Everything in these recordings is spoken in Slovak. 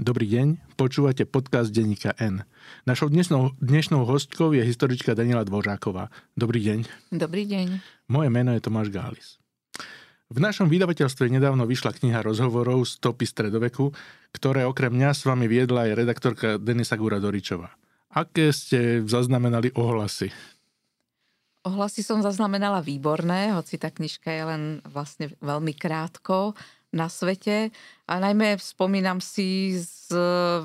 Dobrý deň, počúvate podcast Denníka N. Našou dnešnou, dnešnou hostkou je historička Daniela Dvořáková. Dobrý deň. Dobrý deň. Moje meno je Tomáš Gális. V našom vydavateľstve nedávno vyšla kniha rozhovorov Stopy stredoveku, ktoré okrem mňa s vami viedla aj redaktorka Denisa Gura Doričová. Aké ste zaznamenali ohlasy? Ohlasy som zaznamenala výborné, hoci tá knižka je len vlastne veľmi krátko na svete. A najmä spomínam si s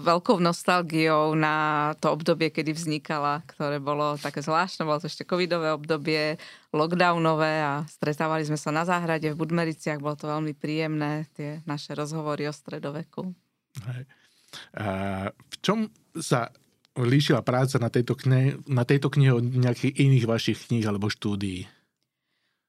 veľkou nostalgiou na to obdobie, kedy vznikala, ktoré bolo také zvláštne, bolo to ešte covidové obdobie, lockdownové a stretávali sme sa na záhrade v Budmericiach, bolo to veľmi príjemné, tie naše rozhovory o stredoveku. Hej. A v čom sa líšila práca na tejto, knihe, na tejto knihe od nejakých iných vašich kníh alebo štúdií?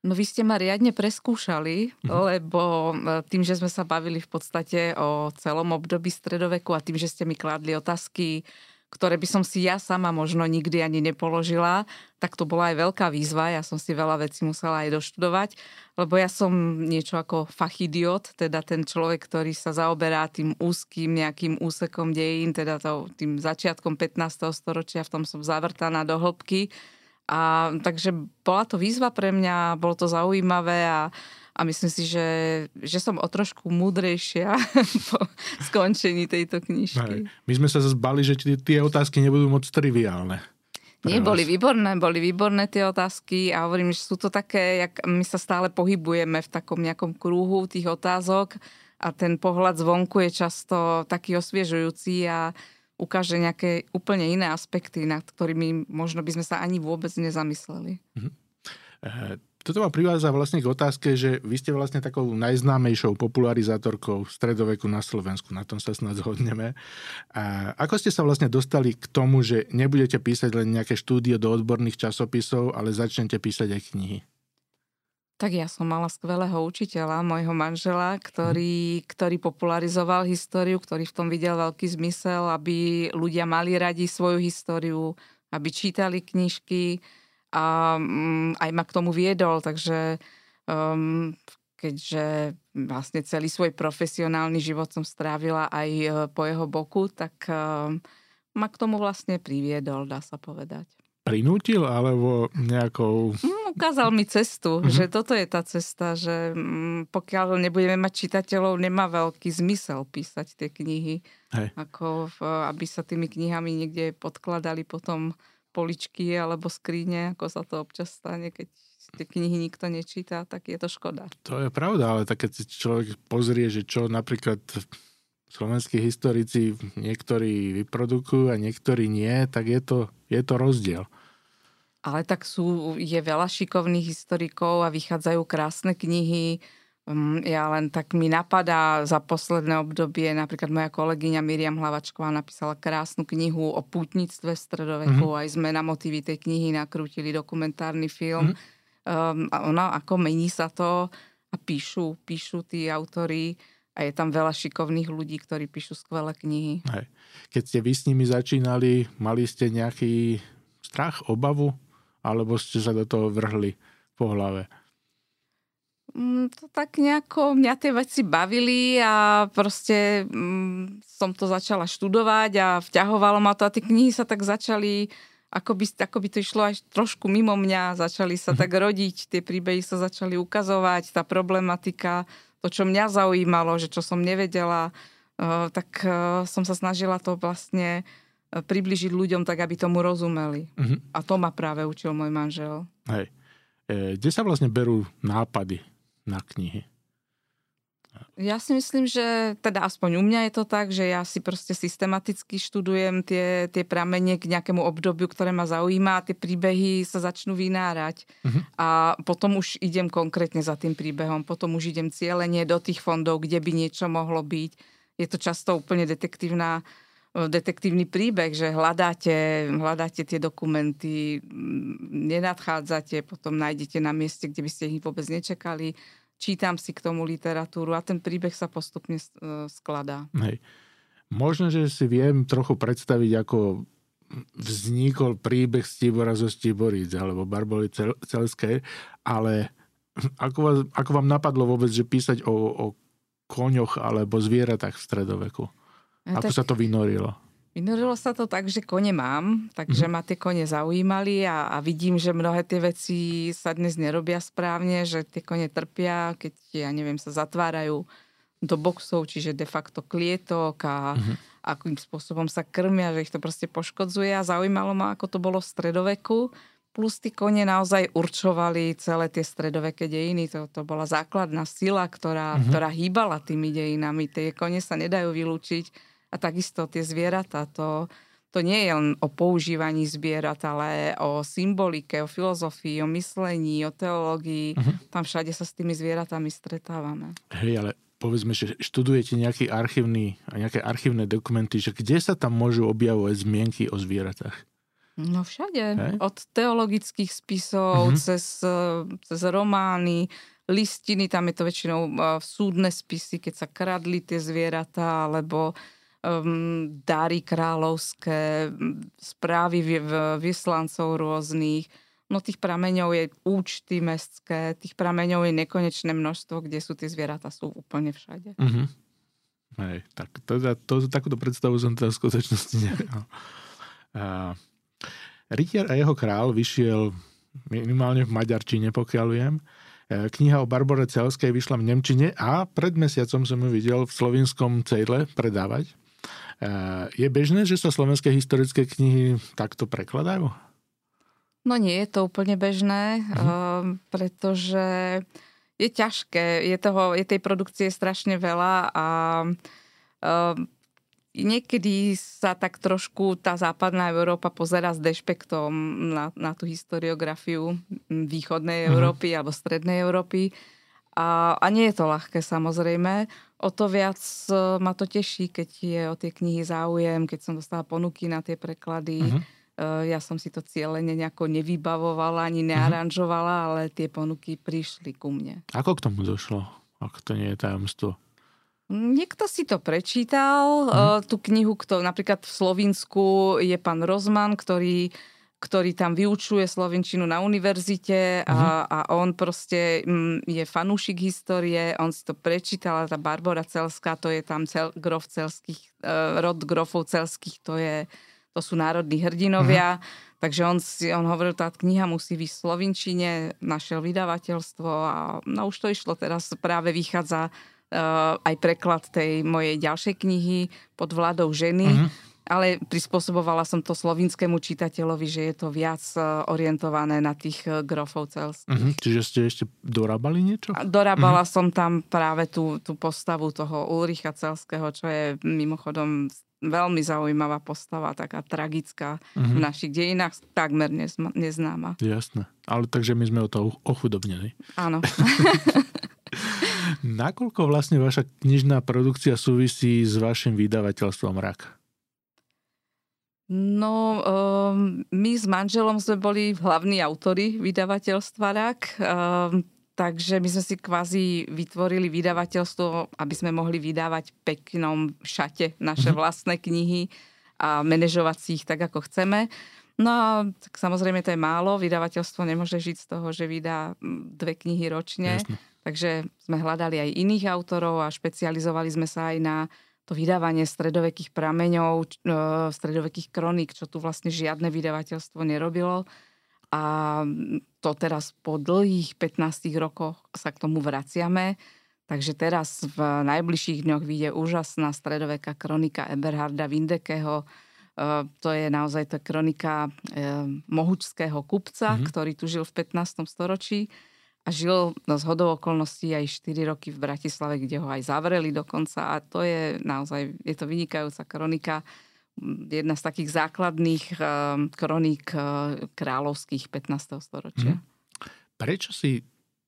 No vy ste ma riadne preskúšali, mm-hmm. lebo e, tým, že sme sa bavili v podstate o celom období stredoveku a tým, že ste mi kladli otázky, ktoré by som si ja sama možno nikdy ani nepoložila, tak to bola aj veľká výzva. Ja som si veľa vecí musela aj doštudovať, lebo ja som niečo ako fachidiot, teda ten človek, ktorý sa zaoberá tým úzkým nejakým úsekom dejín, teda tým začiatkom 15. storočia, v tom som zavrtaná do hĺbky a takže bola to výzva pre mňa, bolo to zaujímavé a, a myslím si, že, že som o trošku múdrejšia po skončení tejto knižky. My sme sa zbali, že tie otázky nebudú moc triviálne. Nie, vás. boli výborné, boli výborné tie otázky a hovorím, že sú to také, jak my sa stále pohybujeme v takom nejakom krúhu tých otázok a ten pohľad zvonku je často taký osviežujúci a ukáže nejaké úplne iné aspekty, nad ktorými možno by sme sa ani vôbec nezamysleli. Mm-hmm. Toto ma privádza vlastne k otázke, že vy ste vlastne takou najznámejšou popularizátorkou stredoveku na Slovensku, na tom sa snad zhodneme. A ako ste sa vlastne dostali k tomu, že nebudete písať len nejaké štúdie do odborných časopisov, ale začnete písať aj knihy? Tak ja som mala skvelého učiteľa, môjho manžela, ktorý, ktorý popularizoval históriu, ktorý v tom videl veľký zmysel, aby ľudia mali radi svoju históriu, aby čítali knižky a um, aj ma k tomu viedol, takže um, keďže vlastne celý svoj profesionálny život som strávila aj e, po jeho boku, tak um, ma k tomu vlastne priviedol, dá sa povedať prinútil alebo nejakou... Mm, ukázal mi cestu, mm-hmm. že toto je tá cesta, že mm, pokiaľ nebudeme mať čitateľov, nemá veľký zmysel písať tie knihy. Hej. Ako v, aby sa tými knihami niekde podkladali potom poličky alebo skríne, ako sa to občas stane, keď tie knihy nikto nečíta, tak je to škoda. To je pravda, ale tak keď si človek pozrie, že čo napríklad slovenskí historici niektorí vyprodukujú a niektorí nie, tak je to, je to rozdiel. Ale tak sú, je veľa šikovných historikov a vychádzajú krásne knihy. Mm, ja len tak mi napadá za posledné obdobie, napríklad moja kolegyňa Miriam Hlavačková napísala krásnu knihu o pútnictve v stredoveku. Mm-hmm. Aj sme na motivy tej knihy nakrútili dokumentárny film. Mm-hmm. Um, a ona, ako mení sa to a píšu, píšu tí autory a je tam veľa šikovných ľudí, ktorí píšu skvelé knihy. Hej. Keď ste vy s nimi začínali, mali ste nejaký strach, obavu? Alebo ste sa do toho vrhli po hlave? Mm, to tak nejako, mňa tie veci bavili a proste mm, som to začala študovať a vťahovalo ma to a tie knihy sa tak začali, ako by, ako by to išlo aj trošku mimo mňa, začali sa mhm. tak rodiť, tie príbehy sa začali ukazovať, tá problematika to, čo mňa zaujímalo, že čo som nevedela, eh, tak eh, som sa snažila to vlastne približiť ľuďom tak, aby tomu rozumeli. Uh-huh. A to ma práve učil môj manžel. Hej. E, kde sa vlastne berú nápady na knihy? Ja si myslím, že teda aspoň u mňa je to tak, že ja si proste systematicky študujem tie, tie pramene k nejakému obdobiu, ktoré ma zaujíma a tie príbehy sa začnú vynárať. Uh-huh. A potom už idem konkrétne za tým príbehom, potom už idem cieľenie do tých fondov, kde by niečo mohlo byť. Je to často úplne detektívna detektívny príbeh, že hľadáte, hľadáte tie dokumenty, nenadchádzate, potom nájdete na mieste, kde by ste ich vôbec nečakali čítam si k tomu literatúru a ten príbeh sa postupne e, skladá. Hej. Možno, že si viem trochu predstaviť, ako vznikol príbeh Stibora zo Stiboríc alebo Barboli Celskej, ale ako, vás, ako vám napadlo vôbec, že písať o, o koňoch alebo zvieratách v stredoveku? Ako tak... sa to vynorilo? Vynorilo sa to tak, že kone mám, takže mm-hmm. ma tie kone zaujímali a, a vidím, že mnohé tie veci sa dnes nerobia správne, že tie kone trpia, keď, ja neviem, sa zatvárajú do boxov, čiže de facto klietok a mm-hmm. akým spôsobom sa krmia, že ich to proste poškodzuje a zaujímalo ma, ako to bolo v stredoveku. Plus tí kone naozaj určovali celé tie stredoveké dejiny. To, to bola základná sila, ktorá, mm-hmm. ktorá hýbala tými dejinami. Tie kone sa nedajú vylúčiť a takisto tie zvieratá, to, to nie je len o používaní zvierat, ale o symbolike, o filozofii, o myslení, o teológii. Uh-huh. Tam všade sa s tými zvieratami stretávame. Hej, ale povedzme, že študujete nejaký archívny, nejaké archívne dokumenty, že kde sa tam môžu objavovať zmienky o zvieratách? No všade. Hej. Od teologických spisov uh-huh. cez, cez romány, listiny, tam je to väčšinou uh, súdne spisy, keď sa kradli tie zvieratá, alebo um, dary kráľovské, správy vyslancov rôznych. No tých prameňov je účty mestské, tých prameňov je nekonečné množstvo, kde sú tie zvieratá, sú úplne všade. Uh-huh. Hej, tak to, to, to, takúto predstavu som teda v skutočnosti nemal. Uh, Rytier a jeho král vyšiel minimálne v Maďarčine, pokiaľ viem. E, kniha o Barbore Celskej vyšla v Nemčine a pred mesiacom som ju videl v slovinskom Cejle predávať. Eh, je bežné, že sa slovenské historické knihy takto prekladajú? No nie je to úplne bežné, uh-huh. pretože je ťažké, je, toho, je tej produkcie strašne veľa a um, niekedy sa tak trošku tá západná Európa pozera s dešpektom na, na tú historiografiu východnej uh-huh. Európy alebo strednej Európy. A, a nie je to ľahké samozrejme o to viac e, ma to teší, keď je o tie knihy záujem, keď som dostala ponuky na tie preklady. Uh-huh. Ja som si to cieľene nejako nevybavovala, ani mhm. nearanžovala, uh-huh. ale tie ponuky prišli ku mne. Ako k tomu došlo? Ako to nie je tajomstvo? Niekto si to prečítal, uh-huh. tú knihu, kto, napríklad v Slovinsku je pán Rozman, ktorý ktorý tam vyučuje slovenčinu na univerzite a, uh-huh. a on proste m, mm, je fanúšik histórie, on si to prečítal, tá Barbara Celská, to je tam cel, grof celských, uh, rod grofov celských, to, je, to sú národní hrdinovia, uh-huh. takže on, si, on hovoril, tá kniha musí vyjsť v slovenčine, našiel vydavateľstvo a no už to išlo, teraz práve vychádza uh, aj preklad tej mojej ďalšej knihy pod vládou ženy, uh-huh ale prispôsobovala som to slovinskému čitateľovi, že je to viac e, orientované na tých e, grofov celských. Uh-huh. Čiže ste ešte dorábali niečo? Dorábala uh-huh. som tam práve tú, tú postavu toho Ulricha Celského, čo je mimochodom veľmi zaujímavá postava, taká tragická uh-huh. v našich dejinách, takmer neznáma. Jasné. Ale takže my sme o to ochudobnili. Áno. Nakoľko vlastne vaša knižná produkcia súvisí s vašim vydavateľstvom RAK? No, um, my s manželom sme boli hlavní autory vydavateľstva RAK, um, takže my sme si kvázi vytvorili vydavateľstvo, aby sme mohli vydávať peknom šate naše mm-hmm. vlastné knihy a manažovať si ich tak, ako chceme. No a tak samozrejme to je málo, vydavateľstvo nemôže žiť z toho, že vydá dve knihy ročne, Jasne. takže sme hľadali aj iných autorov a špecializovali sme sa aj na to vydávanie stredovekých prameňov, e, stredovekých kroník, čo tu vlastne žiadne vydavateľstvo nerobilo. A to teraz po dlhých 15 rokoch sa k tomu vraciame. Takže teraz v najbližších dňoch vyjde úžasná stredoveká kronika Eberharda Windekeho. E, to je naozaj tá kronika e, mohučského kupca, mm-hmm. ktorý tu žil v 15. storočí a žil no, z hodou okolností aj 4 roky v Bratislave, kde ho aj zavreli dokonca a to je naozaj, je to vynikajúca kronika, jedna z takých základných uh, kroník uh, kráľovských 15. storočia. Hmm. Prečo si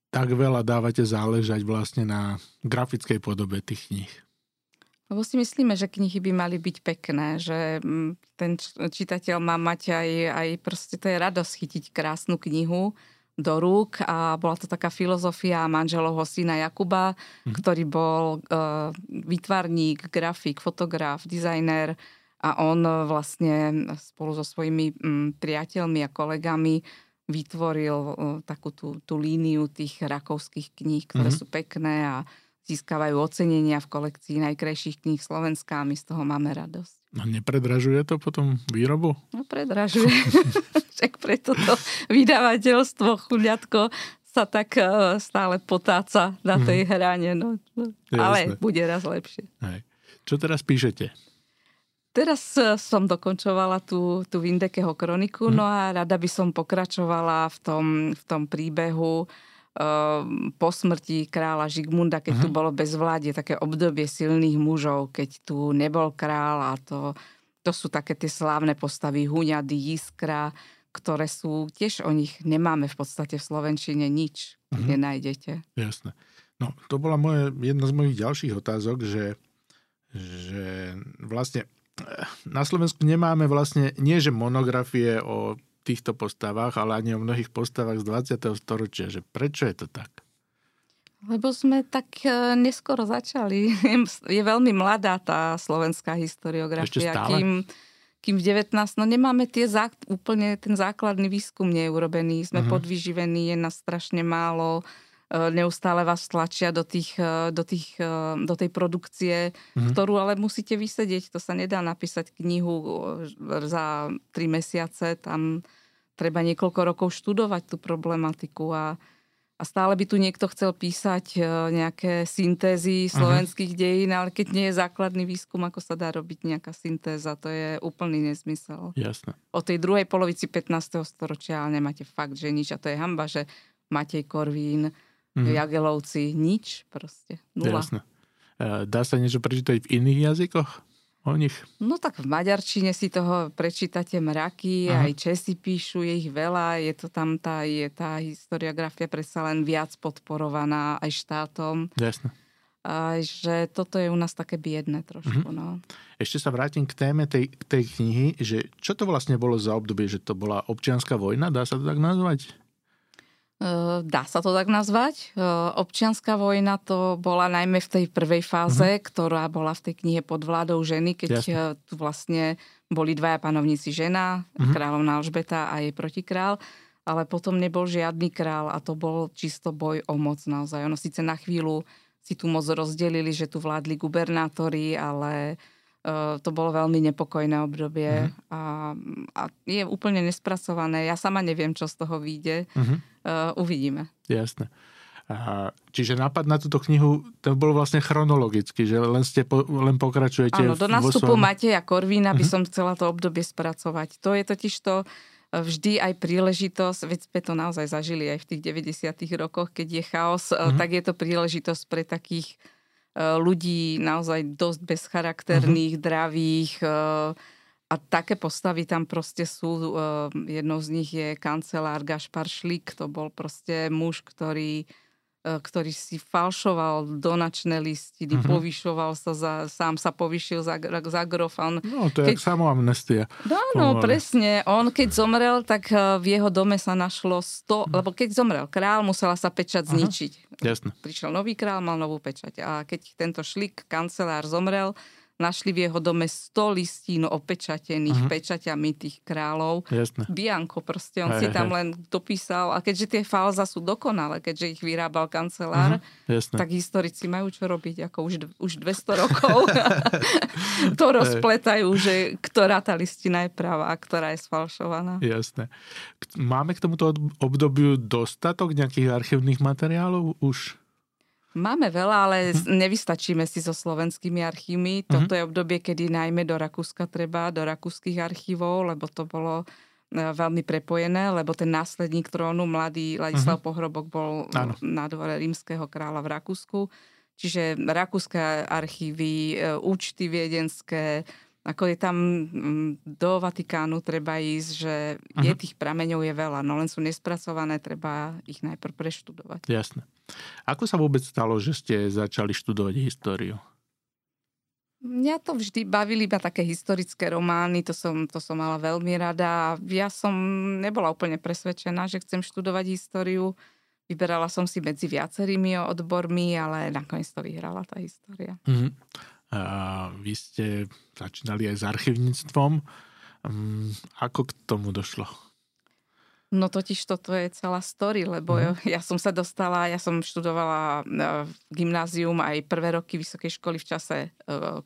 tak veľa dávate záležať vlastne na grafickej podobe tých kníh? Lebo si myslíme, že knihy by mali byť pekné, že ten čitateľ má mať aj, aj proste to je radosť chytiť krásnu knihu, do rúk a bola to taká filozofia manželovho syna Jakuba, mm. ktorý bol uh, výtvarník, grafik, fotograf, dizajner a on vlastne spolu so svojimi um, priateľmi a kolegami vytvoril uh, takú tú, tú líniu tých rakovských kníh, ktoré mm. sú pekné a získavajú ocenenia v kolekcii najkrajších kníh Slovenska a my z toho máme radosť. No nepredražuje to potom výrobu? No predražuje. Však preto to vydavateľstvo chuliatko sa tak uh, stále potáca na mhm. tej mm. hrane. No. Ale bude raz lepšie. Hej. Čo teraz píšete? Teraz e, som dokončovala tú, tú Vindekeho kroniku, mm. no a rada by som pokračovala v tom, v tom príbehu uh, po smrti kráľa Žigmunda, keď mm. tu mhm. bolo bezvládie, také obdobie silných mužov, keď tu nebol král a to, to sú také tie slávne postavy Huňady, Jiskra, ktoré sú, tiež o nich nemáme v podstate v Slovenčine nič, mm-hmm. nenájdete. Jasné. No, to bola moje, jedna z mojich ďalších otázok, že, že vlastne eh, na Slovensku nemáme vlastne, nie že monografie o týchto postavách, ale ani o mnohých postavách z 20. storočia. Že prečo je to tak? Lebo sme tak eh, neskoro začali. Je veľmi mladá tá slovenská historiografia. Ešte stále? Kým, kým v 19. No nemáme tie zá, úplne ten základný výskum nie je urobený. Sme uh-huh. podvyživení, je nás strašne málo. E, neustále vás tlačia do, tých, e, do, tých, e, do tej produkcie, uh-huh. ktorú ale musíte vysedieť. To sa nedá napísať knihu za tri mesiace. Tam treba niekoľko rokov študovať tú problematiku a a stále by tu niekto chcel písať nejaké syntézy slovenských uh-huh. dejín, ale keď nie je základný výskum, ako sa dá robiť nejaká syntéza, to je úplný nezmysel. Jasne. O tej druhej polovici 15. storočia ale nemáte fakt, že nič. A to je hamba, že Matej Korvín, uh-huh. Jagelovci, nič proste. Nula. Jasne. Dá sa niečo prečítať v iných jazykoch? o nich? No tak v maďarčine si toho prečítate mraky, Aha. aj Česi píšu, je ich veľa, je to tam tá, je tá historiografia predsa len viac podporovaná aj štátom. Jasne. A že toto je u nás také biedne trošku. Mm-hmm. No. Ešte sa vrátim k téme tej, tej knihy, že čo to vlastne bolo za obdobie, že to bola občianská vojna, dá sa to tak nazvať? Dá sa to tak nazvať. Občianská vojna to bola najmä v tej prvej fáze, uh-huh. ktorá bola v tej knihe pod vládou ženy, keď Jasne. tu vlastne boli dvaja panovníci žena, uh-huh. kráľovná Alžbeta a jej protikrál, ale potom nebol žiadny král a to bol čisto boj o moc naozaj. Ono síce na chvíľu si tu moc rozdelili, že tu vládli gubernátori, ale to bolo veľmi nepokojné obdobie uh-huh. a, a je úplne nespracované. Ja sama neviem, čo z toho vyjde. Uh-huh uh, uvidíme. Jasné. Čiže nápad na túto knihu, to bol vlastne chronologicky, že len, ste po, len pokračujete Áno, do nástupu svojom... Mateja Korvína by uh-huh. som chcela to obdobie spracovať. To je totiž to vždy aj príležitosť, veď sme to naozaj zažili aj v tých 90 rokoch, keď je chaos, uh-huh. tak je to príležitosť pre takých ľudí naozaj dosť bezcharakterných, uh-huh. dravých, a také postavy tam proste sú. Eh, jednou z nich je kancelár Gašpar Šlik, to bol proste muž, ktorý eh, ktorý si falšoval donačné listiny, uh-huh. povyšoval sa, za, sám sa povyšil za, za grofan. No, to je keď... samoamnestia. No, no, presne. On keď zomrel, tak eh, v jeho dome sa našlo 100, uh-huh. lebo keď zomrel král, musela sa pečať uh-huh. zničiť. Jasne. Prišiel nový král, mal novú pečať. A keď tento šlik, kancelár, zomrel, našli v jeho dome 100 listín opečatených uh-huh. pečaťami tých kráľov. Jasne. Bianko proste, on hej, si tam hej. len dopísal. A keďže tie falza sú dokonalé, keďže ich vyrábal kancelár, uh-huh. tak historici majú čo robiť, ako už, už 200 rokov. to rozpletajú, že ktorá tá listina je pravá a ktorá je sfalšovaná. Jasné. Máme k tomuto obdobiu dostatok nejakých archívnych materiálov už? Máme veľa, ale uh-huh. nevystačíme si so slovenskými archívmi. Uh-huh. Toto je obdobie, kedy najmä do Rakúska treba, do rakúskych archívov, lebo to bolo e, veľmi prepojené, lebo ten následník trónu, mladý Ladislav uh-huh. Pohrobok, bol ano. na dvore rímskeho kráľa v Rakúsku. Čiže rakúske archívy, e, účty viedenské, ako je tam do Vatikánu treba ísť, že uh-huh. je tých prameňov je veľa, no len sú nespracované, treba ich najprv preštudovať. Jasné. Ako sa vôbec stalo, že ste začali študovať históriu? Mňa to vždy bavili iba také historické romány, to som, to som mala veľmi rada. Ja som nebola úplne presvedčená, že chcem študovať históriu. Vyberala som si medzi viacerými odbormi, ale nakoniec to vyhrala tá história. Mm-hmm. Vy ste začínali aj s archivníctvom. Mm, ako k tomu došlo? No totiž toto je celá story, lebo mm. ja som sa dostala, ja som študovala gymnázium aj prvé roky vysokej školy v čase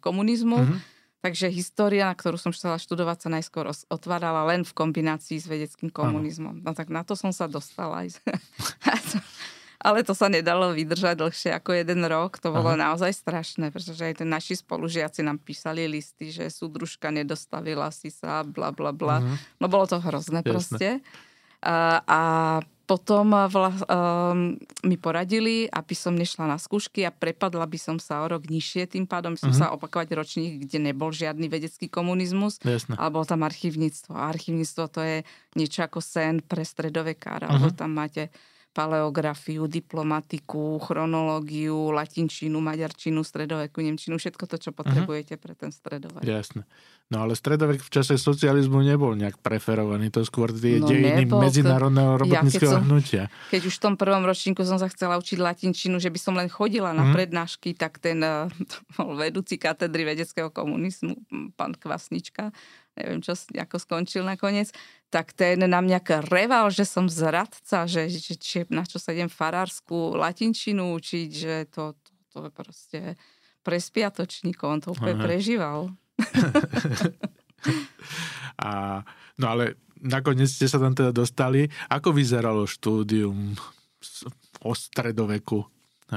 komunizmu. Mm. Takže história, na ktorú som chcela študovať, sa najskôr otvárala len v kombinácii s vedeckým komunizmom. Ano. No tak na to som sa dostala. Ale to sa nedalo vydržať dlhšie ako jeden rok. To bolo Aha. naozaj strašné, pretože aj ten naši spolužiaci nám písali listy, že súdružka nedostavila si sa, bla bla bla. Uh-huh. No bolo to hrozné Jasne. proste. A, a potom vla, um, mi poradili, aby som nešla na skúšky a prepadla by som sa o rok nižšie, tým pádom som uh-huh. sa opakovať ročník, kde nebol žiadny vedecký komunizmus, Jasne. alebo tam archívnictvo. A archívnictvo to je niečo ako sen pre stredovekára, uh-huh. lebo tam máte paleografiu, diplomatiku, chronológiu, latinčinu, maďarčinu, stredoveku, nemčinu, všetko to, čo mhm. potrebujete uh-huh. pre ten stredovek. Jasne. No ale stredovek v čase socializmu nebol nejak preferovaný, to skôr tie no, dejiny nebol, medzinárodného robotníckého ja, keď hnutia. Keď už v tom prvom ročníku som sa chcela učiť latinčinu, že by som len chodila na uh-huh. prednášky, tak ten uh, vedúci katedry vedeckého komunizmu, pán Kvasnička, neviem, čo ako skončil nakoniec, tak ten na mňa reval, že som zradca, že, že či, na čo sa idem farársku latinčinu učiť, že to, to, to je proste pre spiatočníkov, on to úplne Aha. prežíval. A, no ale nakoniec ste sa tam teda dostali. Ako vyzeralo štúdium o stredoveku?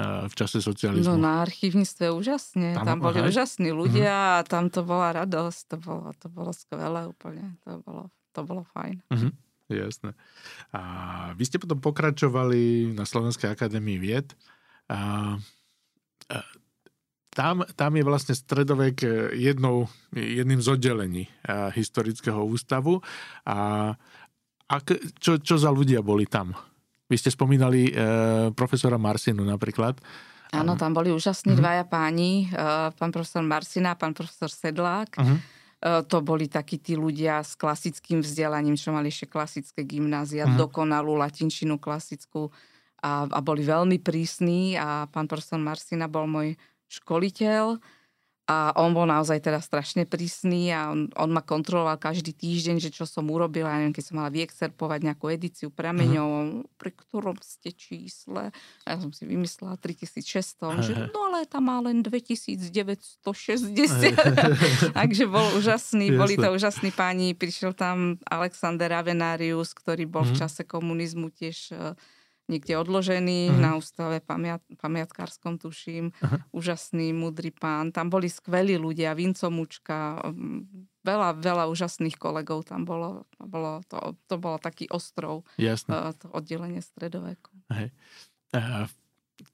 v čase socializmu. No na archívnictve úžasne. Tam, tam boli aj? úžasní ľudia uh-huh. a tam to bola radosť. To bolo, to bolo skvelé úplne. To bolo, to bolo fajn. Uh-huh. Jasné. A vy ste potom pokračovali na Slovenskej akadémii vied. A, a tam, tam je vlastne stredovek e, jednou, jedným z oddelení a, historického ústavu. A, a čo, čo za ľudia boli tam? Vy ste spomínali e, profesora Marsinu napríklad. Áno, tam boli úžasní uh-huh. dvaja páni, e, pán profesor Marsina a pán profesor Sedlák. Uh-huh. E, to boli takí tí ľudia s klasickým vzdelaním, čo mali ešte klasické gymnázia, uh-huh. dokonalú latinčinu klasickú a, a boli veľmi prísni a pán profesor Marsina bol môj školiteľ a on bol naozaj teda strašne prísny a on, on ma kontroloval každý týždeň, že čo som urobila, ja neviem, keď som mala vyexerpovať nejakú edíciu prameňov, uh-huh. pri ktorom ste čísle. A ja som si vymyslela 3600, uh-huh. že no ale tam má len 2960. Takže bol úžasný, Jasne. boli to úžasní páni. Prišiel tam Alexander Avenarius, ktorý bol uh-huh. v čase komunizmu tiež niekde odložený uh-huh. na ústave pamiat, pamiatkárskom, tuším. Uh-huh. Úžasný, mudrý pán. Tam boli skvelí ľudia, Vinco Mučka, veľa, veľa úžasných kolegov tam bolo. Bolo, to, to bolo taký ostrov, Jasne. Eh, to oddelenie stredoveku. Hej. A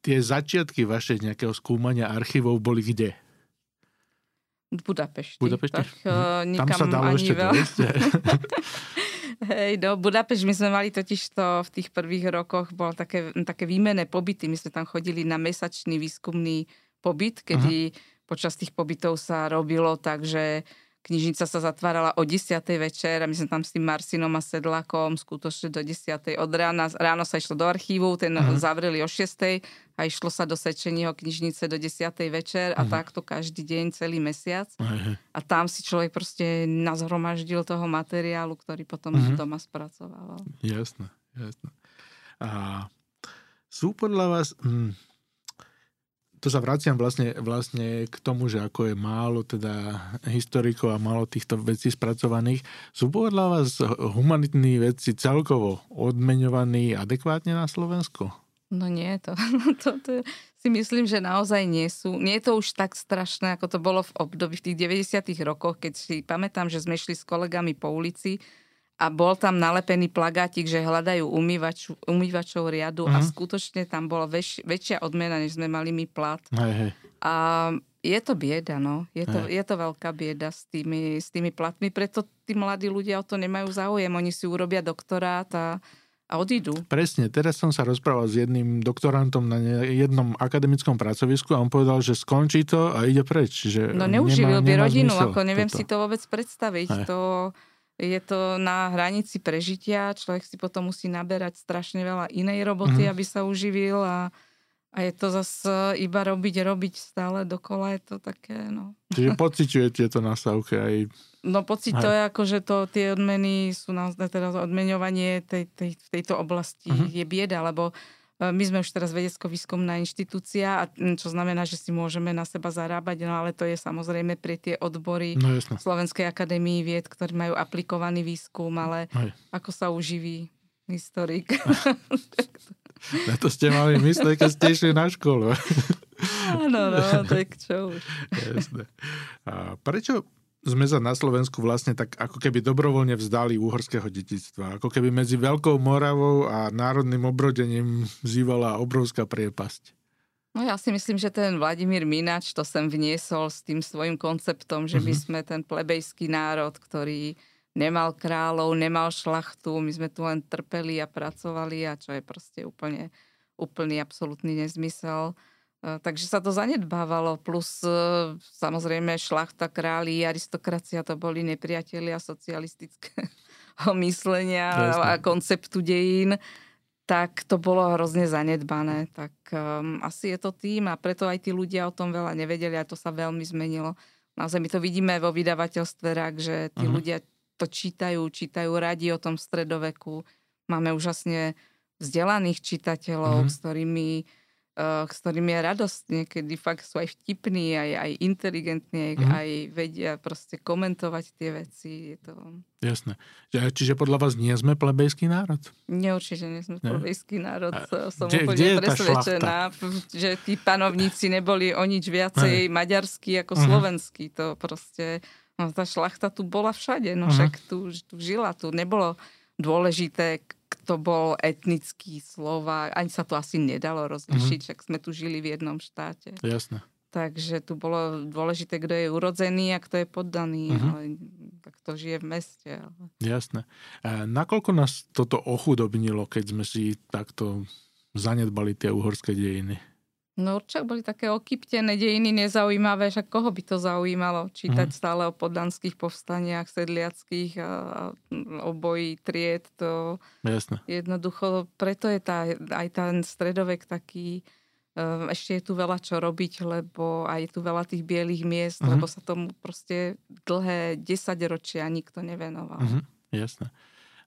tie začiatky vaše nejakého skúmania archívov boli kde? V Budapešti. Budapešti? Tak, uh, Tam sa dalo ešte veľa. Hej, no Budapešť, my sme mali totiž to v tých prvých rokoch, bol také, také výmené pobyty. My sme tam chodili na mesačný výskumný pobyt, kedy uh-huh. počas tých pobytov sa robilo tak, že knižnica sa zatvárala o 10. večer a my sme tam s tým Marsinom a Sedlakom skutočne do 10. od rána. Ráno sa išlo do archívu, ten uh-huh. zavreli o 6. a išlo sa do Sečeního knižnice do 10. večer a uh-huh. takto každý deň, celý mesiac. Uh-huh. A tam si človek proste nazhromaždil toho materiálu, ktorý potom uh-huh. doma spracovával. Jasné, jasné. A sú podľa vás... Hm, to sa vraciam vlastne, vlastne k tomu, že ako je málo teda historikov a málo týchto vecí spracovaných. Sú podľa vás humanitní veci celkovo odmeňovaní adekvátne na Slovensku? No nie, to, to, to si myslím, že naozaj nie sú. Nie je to už tak strašné, ako to bolo v období v tých 90 rokoch, keď si pamätám, že sme šli s kolegami po ulici a bol tam nalepený plagátik, že hľadajú umývač, umývačov riadu uh-huh. a mhm. skutočne tam bola väč, väčšia odmena, než sme mali my plat. Hej, hej. A je to bieda, no. Je to, je to veľká bieda s tými, s tými platmi, preto tí mladí ľudia o to nemajú záujem. Oni si urobia doktorát a, a odídu. Presne, teraz som sa rozprával s jedným doktorantom na jednom akademickom pracovisku a on povedal, že skončí to a ide preč. Že no neuživil by rodinu, ako neviem toto. si to vôbec predstaviť. Aj. To je to na hranici prežitia, človek si potom musí naberať strašne veľa inej roboty, mm. aby sa uživil a, A je to zase iba robiť, robiť stále dokola, je to také, no. Čiže pociťujete to na stavke aj... No pocit to je ako, že to, tie odmeny sú na, teda odmeňovanie tej, tej, v tejto oblasti uh-huh. je bieda, lebo e, my sme už teraz vedecko-výskumná inštitúcia, a čo znamená, že si môžeme na seba zarábať, no ale to je samozrejme pre tie odbory no, Slovenskej akadémii vied, ktorí majú aplikovaný výskum, ale Aj. ako sa uživí historik. Na to ste mali mysleť, keď ste išli na školu. Áno, no, tak čo už. Jasné. A prečo sme sa na Slovensku vlastne tak ako keby dobrovoľne vzdali uhorského detictva. Ako keby medzi Veľkou Moravou a národným obrodením zývala obrovská priepasť. No ja si myslím, že ten Vladimír Minač to sem vniesol s tým svojim konceptom, že my mhm. sme ten plebejský národ, ktorý nemal kráľov, nemal šlachtu, my sme tu len trpeli a pracovali a čo je proste úplne, úplný absolútny nezmysel. E, takže sa to zanedbávalo, plus e, samozrejme šlachta, králi, aristokracia to boli nepriatelia socialistického myslenia a konceptu dejín tak to bolo hrozne zanedbané. Tak um, asi je to tým a preto aj tí ľudia o tom veľa nevedeli a to sa veľmi zmenilo. Naozaj my to vidíme vo vydavateľstve RAK, že tí uh-huh. ľudia to čítajú, čítajú radi o tom stredoveku. Máme úžasne vzdelaných čitateľov, mm-hmm. s ktorými s ktorými je radosť. Niekedy fakt sú aj vtipní, aj, aj inteligentní, mm-hmm. aj vedia proste komentovať tie veci. Je to... Jasné. Čiže podľa vás nie sme plebejský národ? Nie, určite nie sme plebejský národ. A Som kde, úplne kde presvedčená, že tí panovníci neboli o nič viacej Aj. maďarskí ako mm-hmm. slovenskí. To proste No tá šlachta tu bola všade, no uh-huh. však tu, tu žila, tu nebolo dôležité, kto bol etnický Slovák, ani sa to asi nedalo rozlišiť, uh-huh. však sme tu žili v jednom štáte. Jasné. Takže tu bolo dôležité, kto je urodzený a kto je poddaný, uh-huh. ale kto žije v meste. Ale... Jasné. A nakoľko nás toto ochudobnilo, keď sme si takto zanedbali tie uhorské dejiny? No určite boli také okyptené dejiny nezaujímavé, však koho by to zaujímalo čítať mm. stále o poddanských povstaniach, sedliackých a, a o boji tried. To Jasne. Jednoducho, preto je tá, aj ten stredovek taký, um, ešte je tu veľa čo robiť, lebo aj je tu veľa tých bielých miest, mm. lebo sa tomu proste dlhé desaťročia nikto nevenoval. Mm, jasné.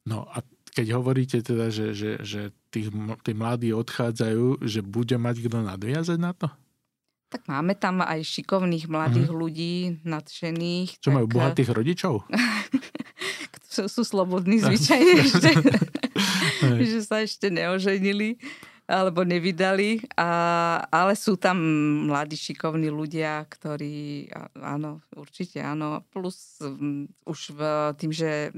No a keď hovoríte teda, že, že, že tých, tí mladí odchádzajú, že bude mať kto nadviazať na to? Tak máme tam aj šikovných mladých mm. ľudí, nadšených. Čo tak... majú bohatých rodičov? sú slobodní zvyčajne, že, že sa ešte neoženili alebo nevydali, a, ale sú tam mladí šikovní ľudia, ktorí, áno, určite áno, plus um, už v, tým, že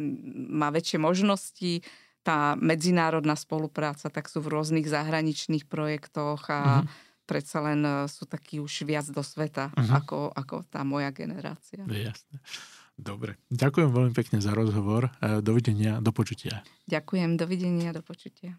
má väčšie možnosti, tá medzinárodná spolupráca, tak sú v rôznych zahraničných projektoch a uh-huh. predsa len e, sú takí už viac do sveta, uh-huh. ako, ako tá moja generácia. Jasne. Dobre. Ďakujem veľmi pekne za rozhovor. E, dovidenia, do počutia. Ďakujem, dovidenia, do počutia.